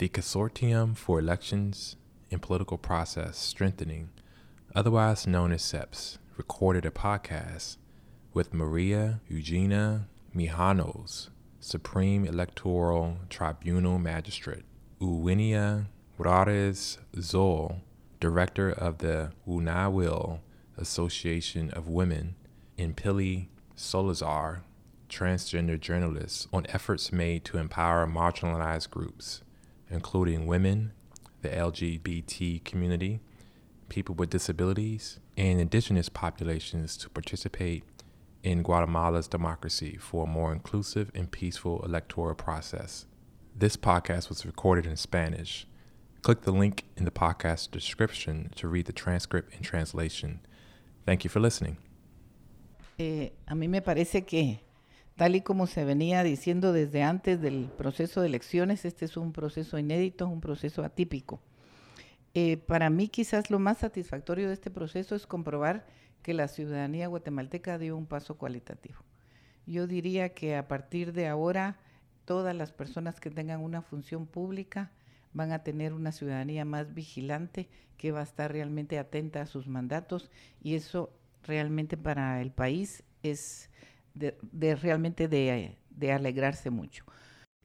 the Consortium for Elections and Political Process Strengthening, otherwise known as SEPS, recorded a podcast with Maria Eugenia Mijanos, Supreme Electoral Tribunal Magistrate, Uwinia Juarez Zoll, Director of the Unawil Association of Women, and Pili Solazar, transgender journalist, on efforts made to empower marginalized groups, including women, the LGBT community, people with disabilities, and indigenous populations to participate in Guatemala's democracy for a more inclusive and peaceful electoral process. This podcast was recorded in Spanish. Click the link in the podcast description to read the transcript and translation. Thank you for listening. Eh, a mí me parece que, tal y como se venía diciendo desde antes del proceso de elecciones, este es un proceso inédito, un proceso atípico. Eh, para mí quizás lo más satisfactorio de este proceso es comprobar que la ciudadanía guatemalteca dio un paso cualitativo. Yo diría que a partir de ahora todas las personas que tengan una función pública van a tener una ciudadanía más vigilante que va a estar realmente atenta a sus mandatos y eso realmente para el país es de, realmente de, de alegrarse mucho.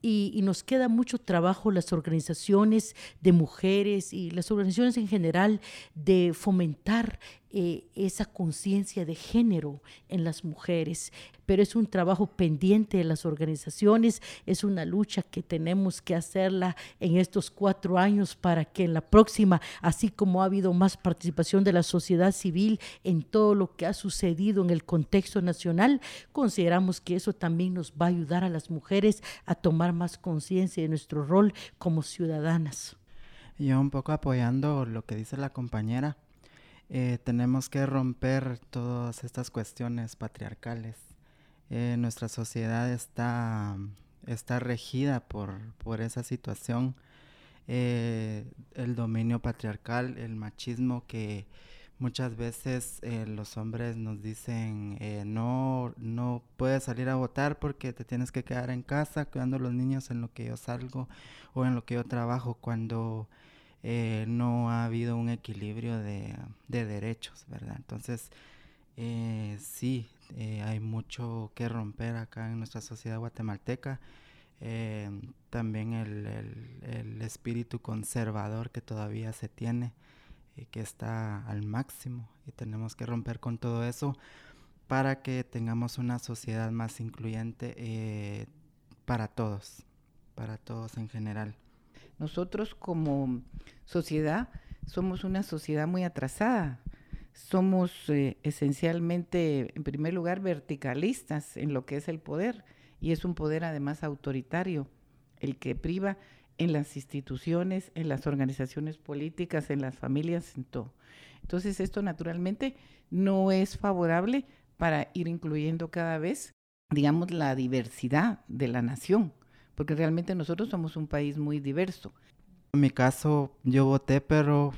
Y, nos queda mucho trabajo las organizaciones de mujeres y las organizaciones en general de fomentar eh, esa conciencia de género en las mujeres. Pero es un trabajo pendiente de las organizaciones, es una lucha que tenemos que hacerla en estos cuatro años para que en la próxima, así como ha habido más participación de la sociedad civil en todo lo que ha sucedido en el contexto nacional, consideramos que eso también nos va a ayudar a las mujeres a tomar más conciencia de nuestro rol como ciudadanas. Yo un poco apoyando lo que dice la compañera, eh, tenemos que romper todas estas cuestiones patriarcales. Eh, nuestra sociedad está, está regida por, por esa situación, eh, el dominio patriarcal, el machismo que muchas veces los hombres nos dicen no, no puedes salir a votar porque te tienes que quedar en casa cuidando a los niños en lo que yo salgo o en lo que yo trabajo cuando eh, no ha habido un equilibrio de, derechos, ¿verdad? Entonces, eh, sí, eh, hay mucho que romper acá en nuestra sociedad guatemalteca. también el, espíritu conservador que todavía se tiene, que está al máximo, y tenemos que romper con todo eso para que tengamos una sociedad más incluyente para todos, para todos en general. Nosotros como sociedad somos una sociedad muy atrasada. Somos eh, esencialmente, en primer lugar, verticalistas en lo que es el poder, y es un poder además autoritario, el que priva en las instituciones, en las organizaciones políticas, en las familias, en todo. Entonces esto naturalmente no es favorable para ir incluyendo cada vez, digamos, la diversidad de la nación porque realmente nosotros somos un país muy diverso. En mi caso, yo voté, pero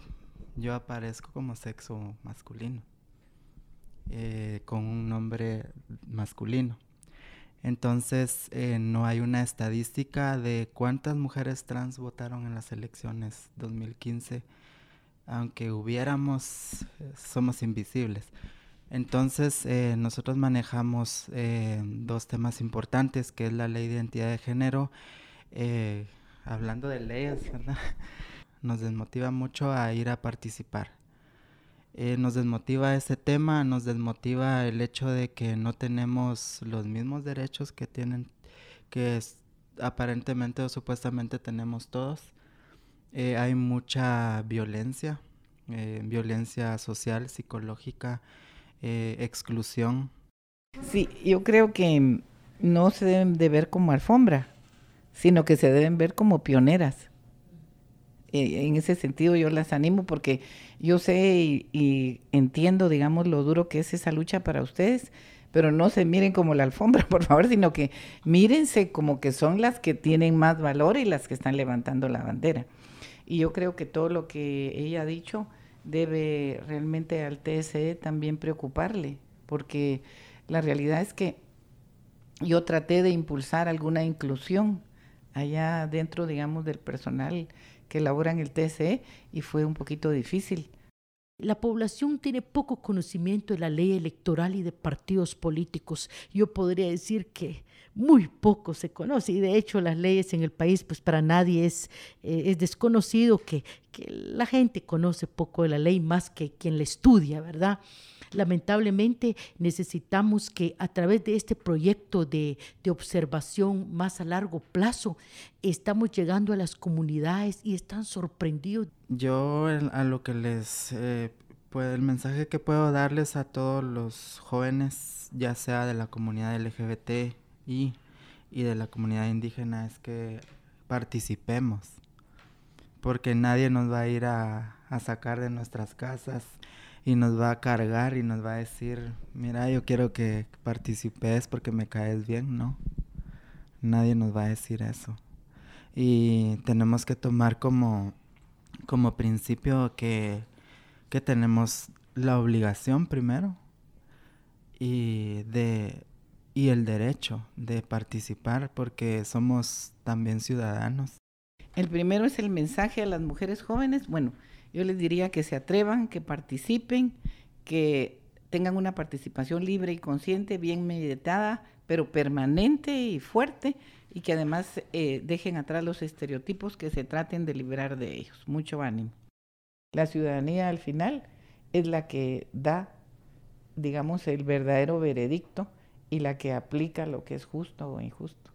yo aparezco como sexo masculino, eh, con un nombre masculino. Entonces, eh, no hay una estadística de cuántas mujeres trans votaron en las elecciones 2015. Aunque hubiéramos, eh, somos invisibles. Entonces, eh, nosotros manejamos eh, dos temas importantes, que es la ley de identidad de género. Eh, hablando de leyes, ¿verdad? Nos desmotiva mucho a ir a participar. nos desmotiva ese tema, nos desmotiva el hecho de que no tenemos los mismos derechos que tienen, que aparentemente o supuestamente tenemos todos. hay mucha violencia, violencia social, psicológica, eh, exclusión. Sí, yo creo que no se deben de ver como alfombra, sino que se deben ver como pioneras. Eh, en ese sentido yo las animo porque yo sé y, entiendo, digamos, lo duro que es esa lucha para ustedes, pero no se miren como la alfombra, por favor, sino que mírense como que son las que tienen más valor y las que están levantando la bandera. Y yo creo que todo lo que ella ha dicho debe realmente al TSE también preocuparle, porque la realidad es que yo traté de impulsar alguna inclusión allá dentro, digamos, del personal que elabora en el TSE y fue un poquito difícil. La población tiene poco conocimiento de la ley electoral y de partidos políticos. Yo podría decir que muy poco se conoce y de hecho las leyes en el país pues para nadie es, eh, es desconocido que, que la gente conoce poco de la ley más que quien la estudia, ¿verdad? Lamentablemente necesitamos que a través de este proyecto de, de, observación más a largo plazo, estamos llegando a las comunidades y están sorprendidos. Yo a lo que les, eh, el mensaje que puedo darles a todos los jóvenes, ya sea de la comunidad LGBT y, y de la comunidad indígena, es que participemos, porque nadie nos va a ir a, a sacar de nuestras casas y nos va a cargar y nos va a decir, mira, yo quiero que participes porque me caes bien, ¿no? Nadie nos va a decir eso. Y tenemos que tomar como, como principio que, que tenemos la obligación primero y, de, y el derecho de participar porque somos también ciudadanos. El primero es el mensaje a las mujeres jóvenes. Bueno, yo les diría que se atrevan, que participen, que tengan una participación libre y consciente, bien meditada, pero permanente y fuerte, y que además eh, dejen atrás los estereotipos, que se traten de liberar de ellos. Mucho ánimo. La ciudadanía al final es la que da, digamos, el verdadero veredicto y la que aplica lo que es justo o injusto.